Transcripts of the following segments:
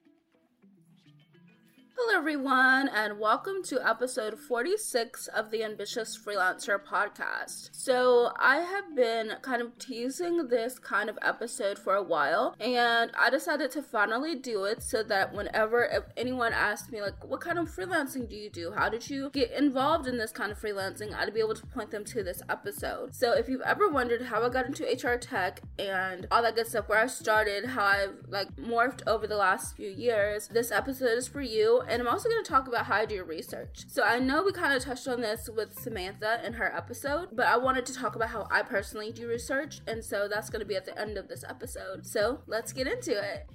change. Hello, everyone, and welcome to episode 46 of the Ambitious Freelancer podcast. So, I have been kind of teasing this kind of episode for a while, and I decided to finally do it so that whenever if anyone asks me, like, what kind of freelancing do you do? How did you get involved in this kind of freelancing? I'd be able to point them to this episode. So, if you've ever wondered how I got into HR tech and all that good stuff, where I started, how I've like morphed over the last few years, this episode for you and I'm also going to talk about how I do research. So I know we kind of touched on this with Samantha in her episode, but I wanted to talk about how I personally do research, and so that's going to be at the end of this episode. So let's get into it.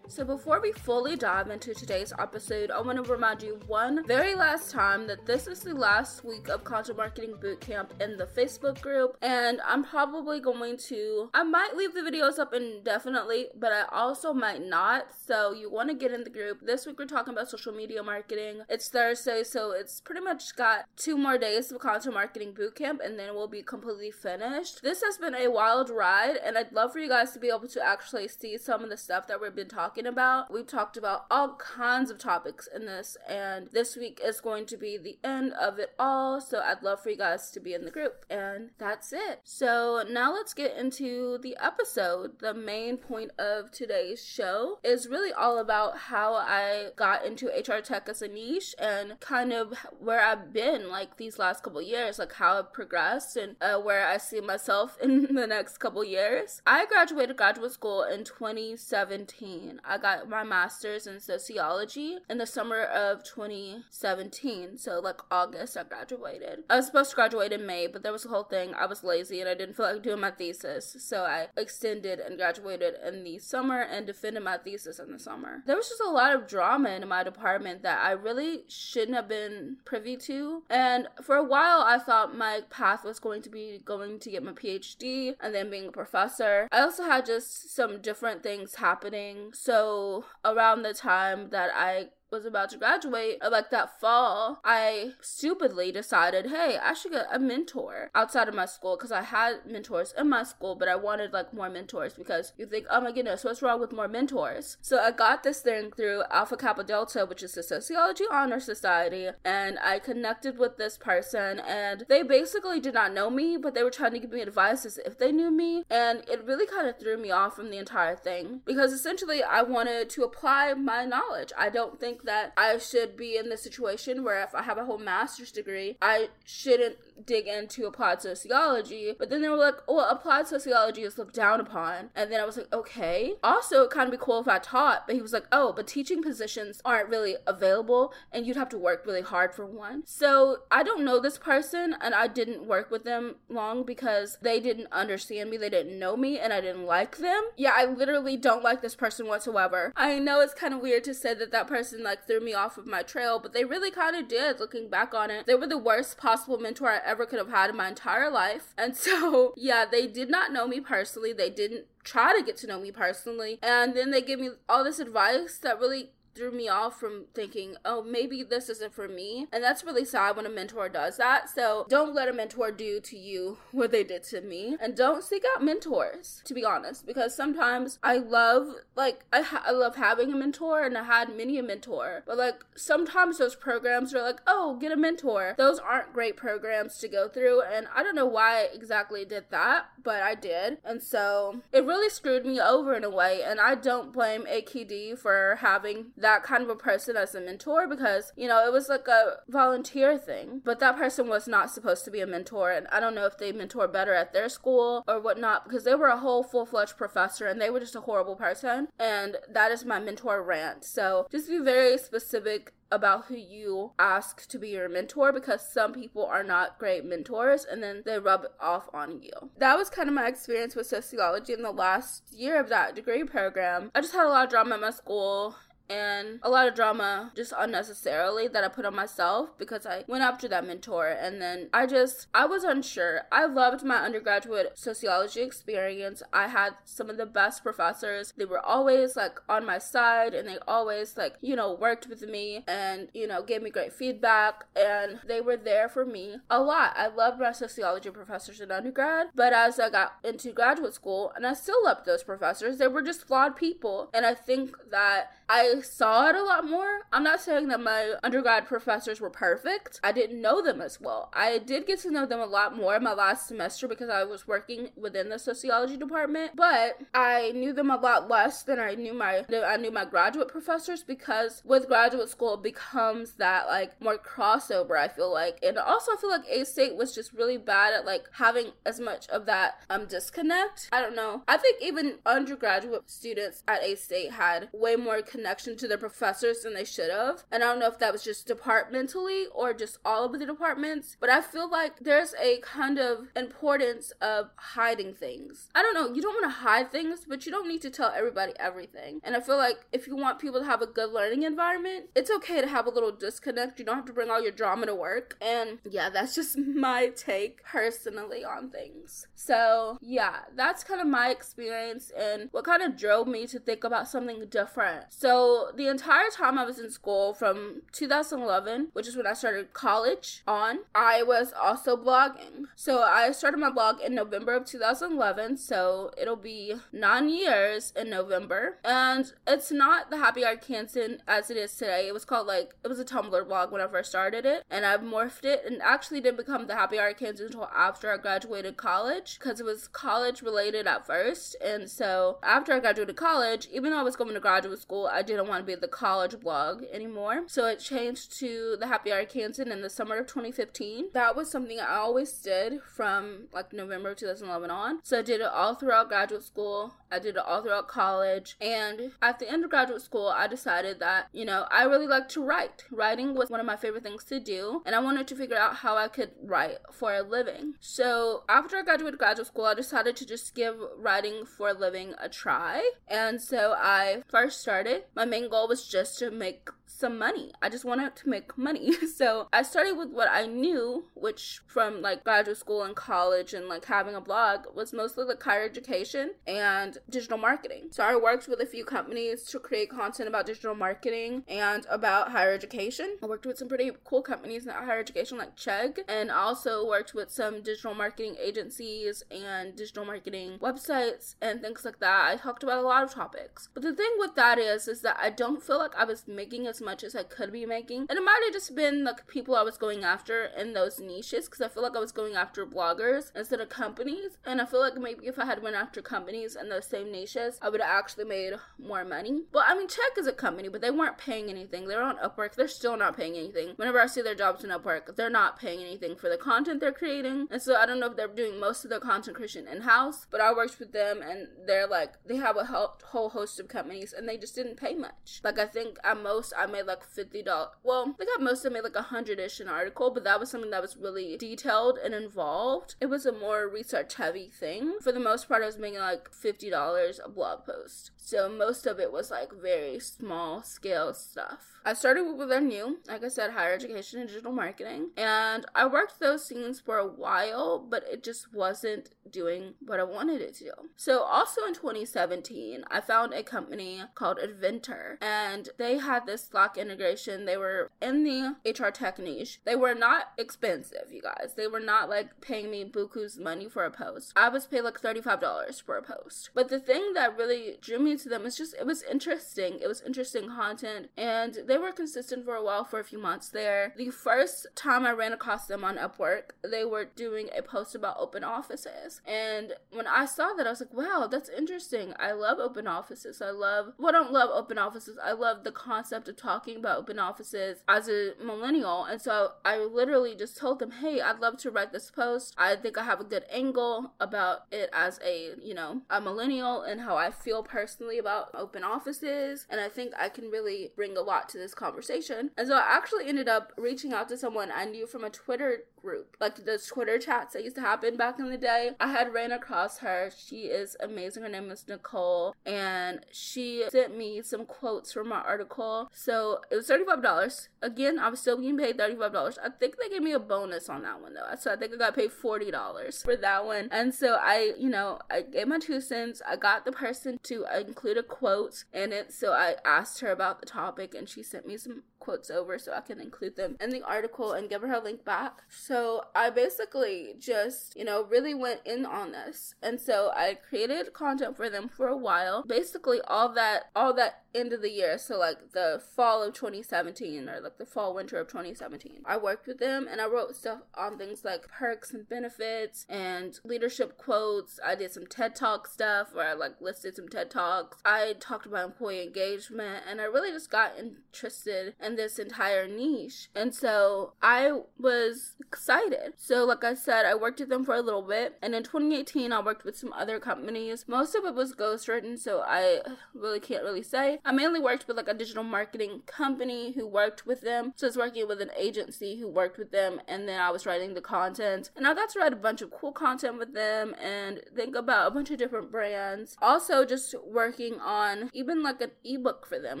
So, before we fully dive into today's episode, I want to remind you one very last time that this is the last week of Content Marketing Bootcamp in the Facebook group, and I'm probably going to, I might leave the videos up indefinitely, but I also might not. So, you want to get in the group. This week, we're talking about social media marketing. It's Thursday, so it's pretty much got two more days of Content Marketing Bootcamp, and then we'll be completely finished. This has been a wild ride, and I'd love for you guys to be able to actually see some of the stuff that we've been talking talking about. We've talked about all kinds of topics in this, and this week is going to be the end of it all. So I'd love for you guys to be in the group, and that's it. So now let's get into the episode. The main point of today's show is really all about how I got into HR tech as a niche and kind of where I've been like these last couple years, like how I've progressed and uh, where I see myself in the next couple years. I graduated graduate school in 2017. I got my master's in sociology in the summer of 2017. So, like August, I graduated. I was supposed to graduate in May, but there was a whole thing. I was lazy and I didn't feel like doing my thesis. So, I extended and graduated in the summer and defended my thesis in the summer. There was just a lot of drama in my department that I really shouldn't have been privy to. And for a while, I thought my path was going to be going to get my PhD and then being a professor. I also had just some different things happening. So, so around the time that I was about to graduate, like that fall, I stupidly decided, hey, I should get a mentor outside of my school because I had mentors in my school, but I wanted like more mentors because you think, oh my goodness, what's wrong with more mentors? So I got this thing through Alpha Kappa Delta, which is the Sociology Honor Society, and I connected with this person, and they basically did not know me, but they were trying to give me advice as if they knew me, and it really kind of threw me off from the entire thing because essentially I wanted to apply my knowledge. I don't think that I should be in the situation where if I have a whole master's degree, I shouldn't dig into applied sociology. But then they were like, oh, applied sociology is looked down upon. And then I was like, okay. Also, it kind of be cool if I taught. But he was like, oh, but teaching positions aren't really available and you'd have to work really hard for one. So I don't know this person and I didn't work with them long because they didn't understand me. They didn't know me and I didn't like them. Yeah, I literally don't like this person whatsoever. I know it's kind of weird to say that that person like threw me off of my trail, but they really kind of did looking back on it. They were the worst possible mentor I ever could have had in my entire life. And so, yeah, they did not know me personally. They didn't try to get to know me personally. And then they gave me all this advice that really threw me off from thinking, oh, maybe this isn't for me. And that's really sad when a mentor does that. So don't let a mentor do to you what they did to me. And don't seek out mentors, to be honest, because sometimes I love, like, I, ha- I love having a mentor and I had many a mentor. But, like, sometimes those programs are like, oh, get a mentor. Those aren't great programs to go through. And I don't know why I exactly did that, but I did. And so it really screwed me over in a way. And I don't blame AKD for having that kind of a person as a mentor because, you know, it was like a volunteer thing. But that person was not supposed to be a mentor. And I don't know if they mentor better at their school or whatnot because they were a whole full fledged professor and they were just a horrible person. And that is my mentor rant. So just be very specific about who you ask to be your mentor because some people are not great mentors and then they rub off on you. That was kind of my experience with sociology in the last year of that degree program. I just had a lot of drama at my school and a lot of drama just unnecessarily that I put on myself because I went after that mentor and then I just I was unsure. I loved my undergraduate sociology experience. I had some of the best professors. They were always like on my side and they always like, you know, worked with me and, you know, gave me great feedback and they were there for me a lot. I loved my sociology professors in undergrad, but as I got into graduate school and I still loved those professors, they were just flawed people. And I think that I saw it a lot more. I'm not saying that my undergrad professors were perfect. I didn't know them as well. I did get to know them a lot more in my last semester because I was working within the sociology department, but I knew them a lot less than I knew my I knew my graduate professors because with graduate school it becomes that like more crossover, I feel like. And also I feel like A State was just really bad at like having as much of that um disconnect. I don't know. I think even undergraduate students at A State had way more connection to their professors than they should have. And I don't know if that was just departmentally or just all of the departments, but I feel like there's a kind of importance of hiding things. I don't know, you don't want to hide things, but you don't need to tell everybody everything. And I feel like if you want people to have a good learning environment, it's okay to have a little disconnect. You don't have to bring all your drama to work. And yeah, that's just my take personally on things. So yeah, that's kind of my experience and what kind of drove me to think about something different. So the entire time I was in school from 2011, which is when I started college on, I was also blogging. So I started my blog in November of 2011, so it'll be nine years in November. And it's not the Happy Arkansan as it is today. It was called like, it was a Tumblr blog when I first started it, and I've morphed it and actually didn't become the Happy Arkansan until after I graduated college because it was college related at first. And so after I graduated college, even though I was going to graduate school, I didn't want to be the college blog anymore. So it changed to the Happy Arkansan in the summer of 2015. That was something I always did from like November 2011 on. So I did it all throughout graduate school. I did it all throughout college. And at the end of graduate school, I decided that, you know, I really like to write. Writing was one of my favorite things to do. And I wanted to figure out how I could write for a living. So after I graduated graduate school, I decided to just give writing for a living a try. And so I first started. My main goal was just to make some money. I just wanted to make money. So I started with what I knew, which from like graduate school and college and like having a blog was mostly like higher education and digital marketing. So I worked with a few companies to create content about digital marketing and about higher education. I worked with some pretty cool companies in higher education like Chegg and also worked with some digital marketing agencies and digital marketing websites and things like that. I talked about a lot of topics. But the thing with that is is that I don't feel like I was making as much as I could be making. And it might have just been like people I was going after in those niches because I feel like I was going after bloggers instead of companies. And I feel like maybe if I had went after companies in those same niches, I would have actually made more money. Well, I mean, Chegg is a company, but they weren't paying anything. They're on Upwork. They're still not paying anything. Whenever I see their jobs in Upwork, they're not paying anything for the content they're creating. And so I don't know if they're doing most of their content creation in house, but I worked with them and they're like, they have a whole host of companies and they just didn't pay much. Like, I think at most I made like $50. Well, I at most I made like a hundred ish an article, but that was something that was really detailed and involved. It was a more research heavy thing. For the most part, I was making like $50 a blog post. So most of it was like very small scale stuff. I started with what I knew, like I said, higher education and digital marketing. And I worked those things for a while, but it just wasn't doing what I wanted it to do. So also in 2017, I found a company called Adventure and they had this Slack integration. They were in the HR tech niche. They were not expensive, you guys. They were not like paying me buku's money for a post. I was paid like $35 for a post. But the thing that really drew me to them is just it was interesting. It was interesting content and they were consistent for a while for a few months there. The first time I ran across them on Upwork, they were doing a post about open offices. And when I saw that, I was like, wow, that's interesting. I love open offices. I love, well, I don't love open offices. I love the concept of talking about open offices as a millennial. And so I literally just told them, hey, I'd love to write this post. I think I have a good angle about it as a, you know, a millennial and how I feel personally about open offices. And I think I can really bring a lot to this conversation. And so I actually ended up reaching out to someone I knew from a Twitter group, like the Twitter chats that used to happen back in the day. I had ran across her. She is amazing. Her name is Nicole, and she sent me some quotes from my article. So it was $35. Again, I was still getting paid $35. I think they gave me a bonus on that one though. So I think I got paid $40 for that one. And so I, you know, I gave my two cents. I got the person to include a quote in it. So I asked her about the topic and she sent me some quotes over so I can include them in the article and give her a link back. So I basically just, you know, really went in on this. And so I created content for them for a while. Basically all that all that end of the year, so like the fall of 2017 or like the fall winter of 2017. I worked with them and I wrote stuff on things like perks and benefits and leadership quotes. I did some TED Talk stuff where I like listed some TED Talks. I talked about employee engagement and I really just got interested in this entire niche. And so I was excited. So like I said, I worked with them for a little bit and in 2018 I worked with some other companies. Most of it was ghostwritten, so I really can't really say. I mainly worked with like a digital marketing company who worked with them. So I was working with an agency who worked with them, and then I was writing the content. And I got to write a bunch of cool content with them and think about a bunch of different brands. Also, just working on even like an ebook for them.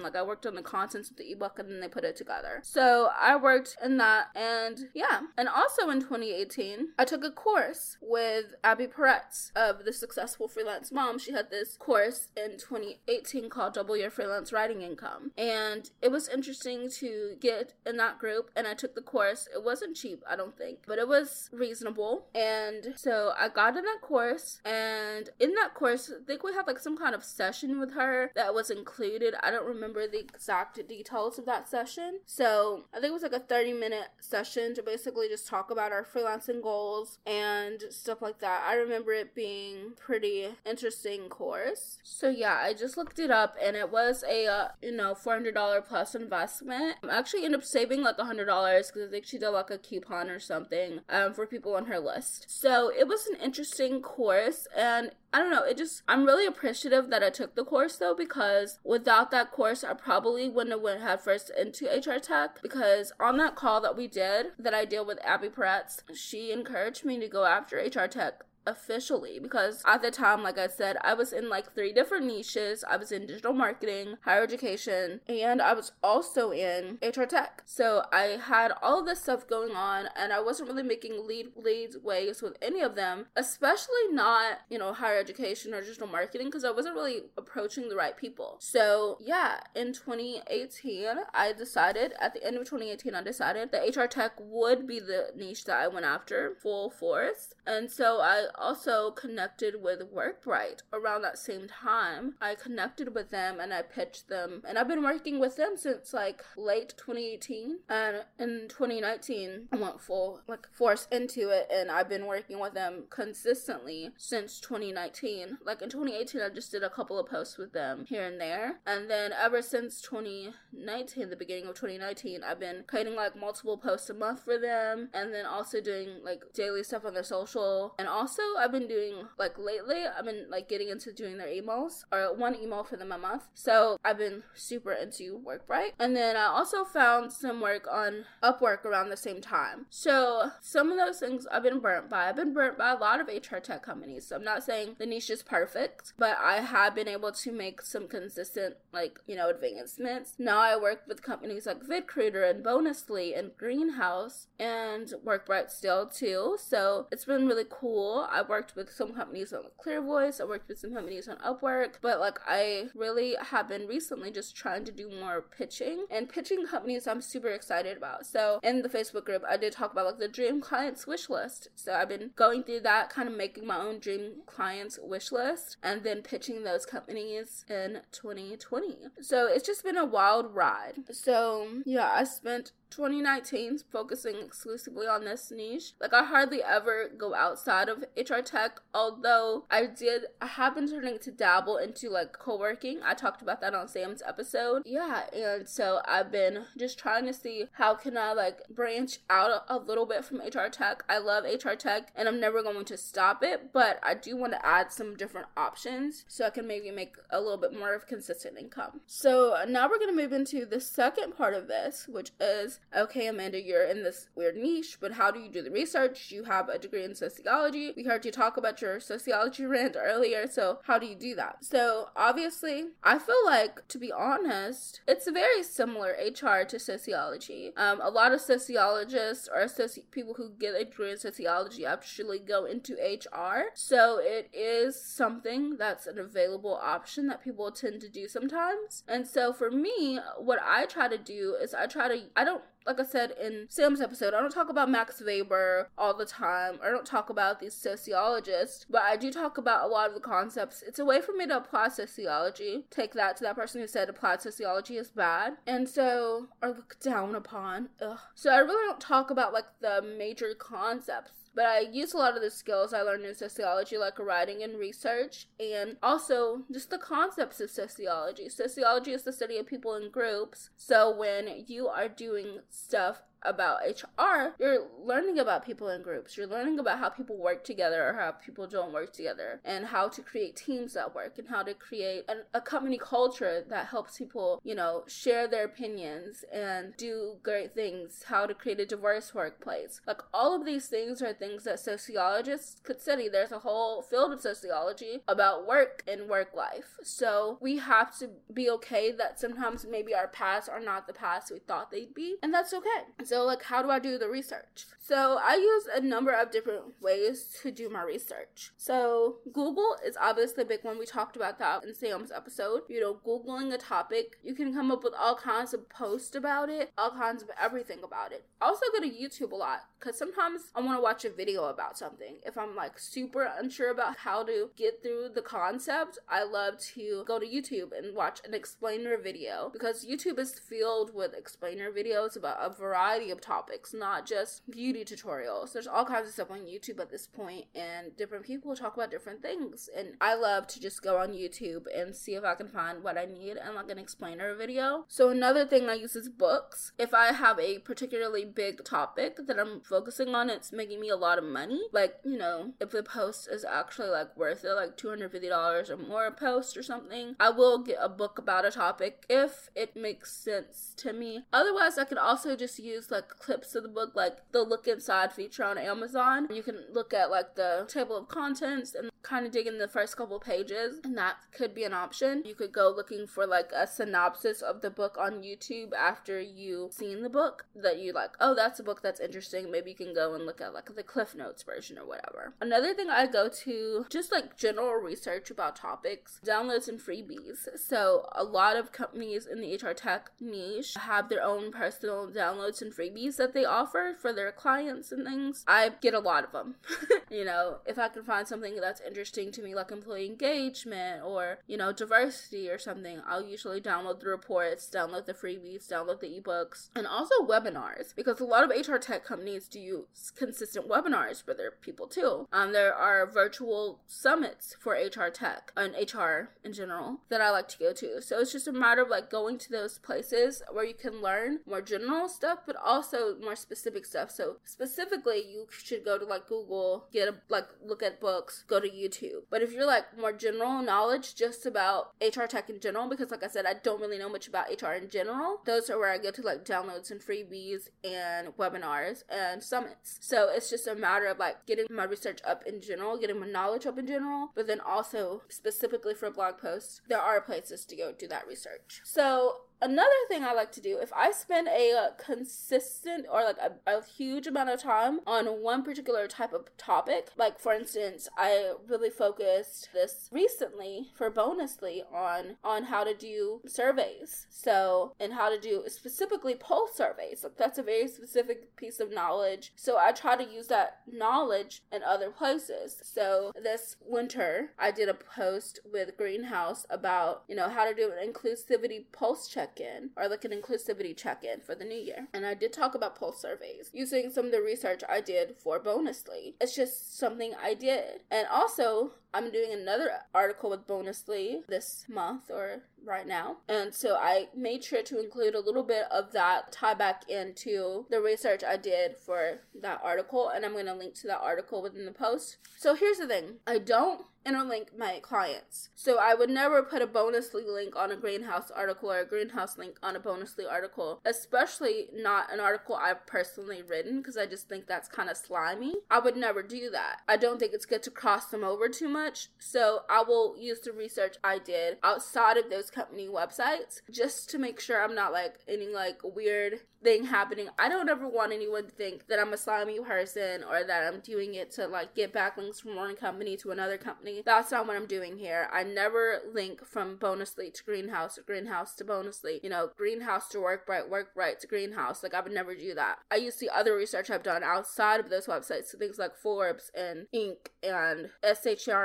Like I worked on the contents of the ebook and then they put it together. So I worked in that, and yeah. And also in 2018, I took a course with Abby Peretz of the Successful Freelance Mom. She had this course in 2018 called Double Your Freelance freelance writing income. And it was interesting to get in that group. And I took the course. It wasn't cheap, I don't think, but it was reasonable. And so I got in that course. And in that course, I think we had like some kind of session with her that was included. I don't remember the exact details of that session. So I think it was like a 30 minute session to basically just talk about our freelancing goals and stuff like that. I remember it being pretty interesting course. So yeah, I just looked it up and it was a uh, you know $400 plus investment. I actually ended up saving like a $100 because I think she did like a coupon or something um, for people on her list. So it was an interesting course and I don't know, it just I'm really appreciative that I took the course though because without that course I probably wouldn't have went head first into HR tech because on that call that we did that I did with Abby Peretz, she encouraged me to go after HR tech officially because at the time like i said i was in like three different niches. I was in digital marketing higher education and i was also in hr tech. So i had all this stuff going on and i wasn't really making lead leads ways with any of them especially not you know higher education or digital marketing because i wasn't really approaching the right people. So yeah in 2018 i decided at the end of 2018 i decided that hr tech would be the niche that i went after full force. And so i also connected with Workbright around that same time. I connected with them and I pitched them, and I've been working with them since like late 2018. And in 2019, I went full like force into it, and I've been working with them consistently since 2019. Like in 2018, I just did a couple of posts with them here and there, and then ever since 2019, the beginning of 2019, I've been creating like multiple posts a month for them, and then also doing like daily stuff on their social, and also I've been doing like lately. I've been like getting into doing their emails or one email for them a month. So I've been super into Workbright. And then I also found some work on Upwork around the same time. So some of those things I've been burnt by. I've been burnt by a lot of HR tech companies. So I'm not saying the niche is perfect, but I have been able to make some consistent like, you know, advancements. Now I work with companies like VidCruiter and Bonusly and Greenhouse and Workbright still too. So it's been really cool. I worked with some companies on Clearvoice, I worked with some companies on Upwork, but like I really have been recently just trying to do more pitching and pitching companies I'm super excited about. So in the Facebook group, I did talk about like the dream clients wish list. So I've been going through that, kind of making my own dream clients wish list and then pitching those companies in 2020. So it's just been a wild ride. So yeah, I spent 2019 focusing exclusively on this niche. Like I hardly ever go outside of HR tech, although I did I have been turning to dabble into like co-working. I talked about that on Sam's episode. Yeah, and so I've been just trying to see how can I like branch out a, a little bit from HR tech. I love HR tech and I'm never going to stop it, but I do want to add some different options so I can maybe make a little bit more of consistent income. So now we're going to move into the second part of this, which is okay, Amanda, you're in this weird niche, but how do you do the research? You have a degree in sociology. We heard you talk about your sociology rant earlier, so how do you do that? So obviously, I feel like, to be honest, it's very similar HR to sociology. Um, a lot of sociologists or soci- people who get a degree in sociology actually go into HR. So it is something that's an available option that people tend to do sometimes. And so for me, what I try to do is I try to, I don't like I said in Sam's episode, I don't talk about Max Weber all the time. I don't talk about these sociologists, but I do talk about a lot of the concepts. It's a way for me to apply sociology. Take that to that person who said applied sociology is bad. And so, or look down upon. Ugh. So I really don't talk about like the major concepts but I use a lot of the skills I learned in sociology, like writing and research, and also just the concepts of sociology. Sociology is the study of people in groups. So when you are doing stuff about HR, you're learning about people in groups. You're learning about how people work together or how people don't work together and how to create teams that work and how to create an, a company culture that helps people, you know, share their opinions and do great things, how to create a diverse workplace. Like all of these things are things that sociologists could study. There's a whole field of sociology about work and work life. So we have to be okay that sometimes maybe our paths are not the paths we thought they'd be, and that's okay. So, like, how do I do the research? So, I use a number of different ways to do my research. So, Google is obviously a big one. We talked about that in Sam's episode. You know, Googling a topic, you can come up with all kinds of posts about it, all kinds of everything about it. I also go to YouTube a lot because sometimes I want to watch a video about something. If I'm like super unsure about how to get through the concept, I love to go to YouTube and watch an explainer video because YouTube is filled with explainer videos about a variety variety of topics, not just beauty tutorials. There's all kinds of stuff on YouTube at this point, and different people talk about different things. And I love to just go on YouTube and see if I can find what I need and like an explainer video. So another thing I use is books. If I have a particularly big topic that I'm focusing on, it's making me a lot of money. Like, you know, if the post is actually like worth it, like $250 or more a post or something, I will get a book about a topic if it makes sense to me. Otherwise, I could also just use like clips of the book, like the look inside feature on Amazon. You can look at like the table of contents and kind of dig in the first couple pages, and that could be an option. You could go looking for like a synopsis of the book on YouTube after you've seen the book that you like, oh, that's a book that's interesting. Maybe you can go and look at like the Cliff Notes version or whatever. Another thing I go to just like general research about topics, downloads and freebies. So a lot of companies in the HR tech niche have their own personal downloads and freebies that they offer for their clients and things. I get a lot of them. you know, if I can find something that's interesting to me, like employee engagement or, you know, diversity or something, I'll usually download the reports, download the freebies, download the ebooks, and also webinars because a lot of HR tech companies do consistent webinars for their people too. Um, there are virtual summits for HR tech and HR in general that I like to go to. So it's just a matter of like going to those places where you can learn more general stuff, but also more specific stuff. So specifically, you should go to like Google, get a like look at books, go to YouTube. But if you're like more general knowledge just about HR tech in general, because like I said, I don't really know much about HR in general. Those are where I go to like downloads and freebies and webinars and summits. So it's just a matter of like getting my research up in general, getting my knowledge up in general, but then also specifically for blog posts, there are places to go do that research. So another thing I like to do, if I spend a uh, consistent or like a, a, huge amount of time on one particular type of topic, like for instance, I really focused this recently for Bonusly on on how to do surveys. So and how to do specifically poll surveys. Like that's a very specific piece of knowledge. So I try to use that knowledge in other places. So this winter, I did a post with Greenhouse about you know how to do an inclusivity pulse check check in or like an inclusivity check in for the new year. And I did talk about pulse surveys using some of the research I did for Bonusly. It's just something I did. And also, I'm doing another article with Bonusly this month or right now. And so I made sure to include a little bit of that tie back into the research I did for that article. And I'm going to link to that article within the post. So here's the thing I don't interlink my clients. So I would never put a bonusly link on a greenhouse article or a greenhouse link on a bonusly article, especially not an article I've personally written because I just think that's kind of slimy. I would never do that. I don't think it's good to cross them over too much. So I will use the research I did outside of those company websites just to make sure I'm not like any like weird thing happening. I don't ever want anyone to think that I'm a slimy person or that I'm doing it to like get backlinks from one company to another company. That's not what I'm doing here. I never link from Bonusly to Greenhouse or Greenhouse to Bonusly. You know, Greenhouse to WorkBright, WorkBright to Greenhouse. Like I would never do that. I use the other research I've done outside of those websites, so things like Forbes and Inc. and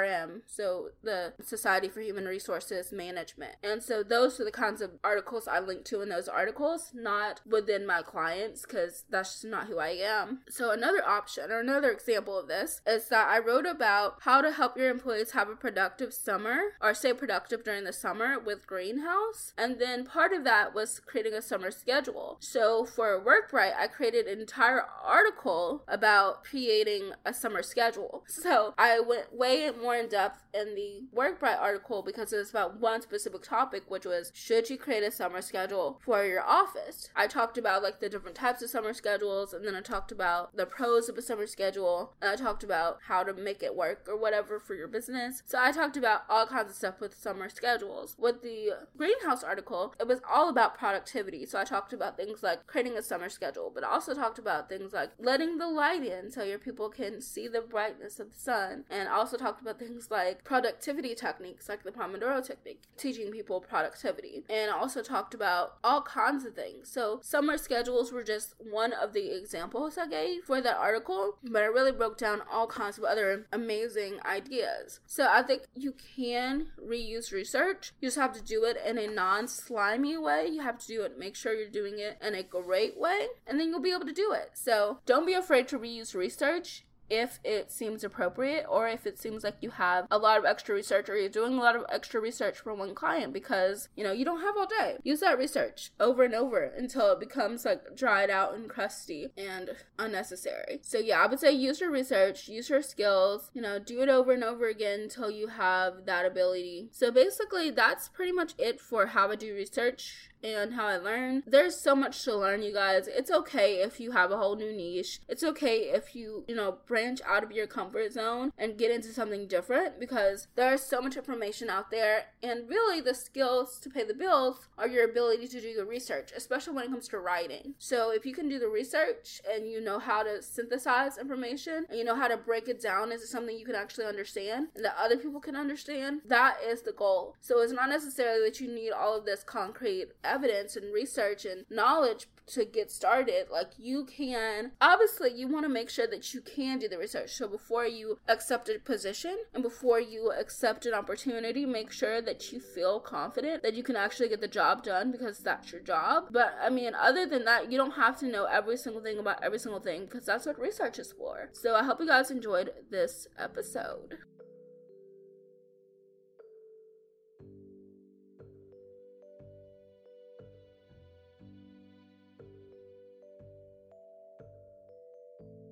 SHRM, so the Society for Human Resources Management. And so those are the kinds of articles I link to in those articles, not within my clients because that's just not who I am. So, another option or another example of this is that I wrote about how to help your employees have a productive summer or stay productive during the summer with Greenhouse. And then part of that was creating a summer schedule. So, for WorkBright, I created an entire article about creating a summer schedule. So, I went way more in depth in the WorkBright article because it was about one specific topic, which was should you create a summer schedule for your office? I talked about like the different types of summer schedules, and then I talked about the pros of a summer schedule, and I talked about how to make it work or whatever for your business. So I talked about all kinds of stuff with summer schedules. With the greenhouse article, it was all about productivity. So I talked about things like creating a summer schedule, but I also talked about things like letting the light in so your people can see the brightness of the sun, and also talked about things like productivity techniques like the Pomodoro technique, teaching people productivity. And also talked about all kinds of things. So summer schedules were just one of the examples I gave for that article, but I really broke down all kinds of other amazing ideas. So I think you can reuse research. You just have to do it in a non slimy way. You have to do it, make sure you're doing it in a great way, and then you'll be able to do it. So don't be afraid to reuse research if it seems appropriate or if it seems like you have a lot of extra research or you're doing a lot of extra research for one client because you know you don't have all day. Use that research over and over until it becomes like dried out and crusty and unnecessary. So yeah i would say use your research use your skills you know do it over and over again until you have that ability. So basically that's pretty much it for how to do research and how I learn. There's so much to learn, you guys. It's okay if you have a whole new niche. It's okay if you, you know, branch out of your comfort zone and get into something different because there's so much information out there. And really, the skills to pay the bills are your ability to do the research, especially when it comes to writing. So if you can do the research and you know how to synthesize information and you know how to break it down into something you can actually understand and that other people can understand, that is the goal. So it's not necessarily that you need all of this concrete evidence and research and knowledge to get started. Like you can, obviously, you want to make sure that you can do the research. So before you accept a position and before you accept an opportunity, make sure that you feel confident that you can actually get the job done because that's your job. But I mean, other than that, you don't have to know every single thing about every single thing because that's what research is for. So I hope you guys enjoyed this episode.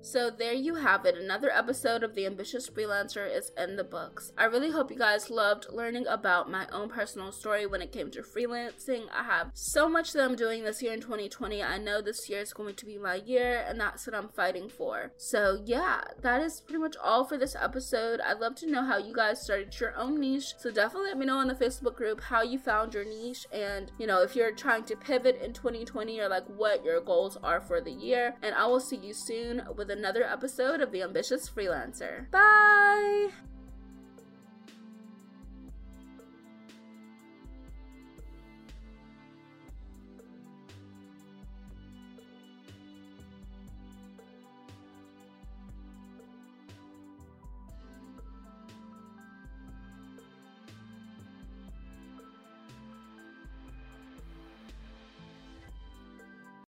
So there you have it. Another episode of The Ambitious Freelancer is in the books. I really hope you guys loved learning about my own personal story when it came to freelancing. I have so much that I'm doing this year in 2020. I know this year is going to be my year, and that's what I'm fighting for. So yeah, that is pretty much all for this episode. I'd love to know how you guys started your own niche. So definitely let me know in the Facebook group how you found your niche and, you know, if you're trying to pivot in 2020 or like what your goals are for the year. And I will see you soon with a another episode of The Ambitious Freelancer. Bye!